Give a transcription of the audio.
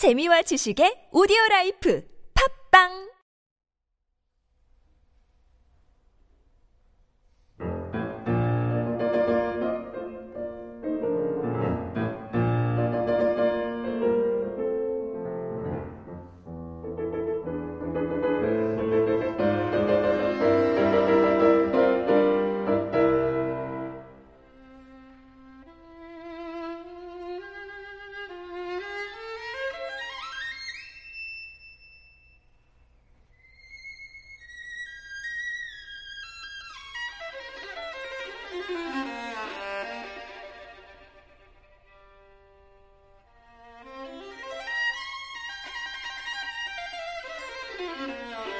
재미와 지식의 오디오 라이프. 팝빵 Yeah.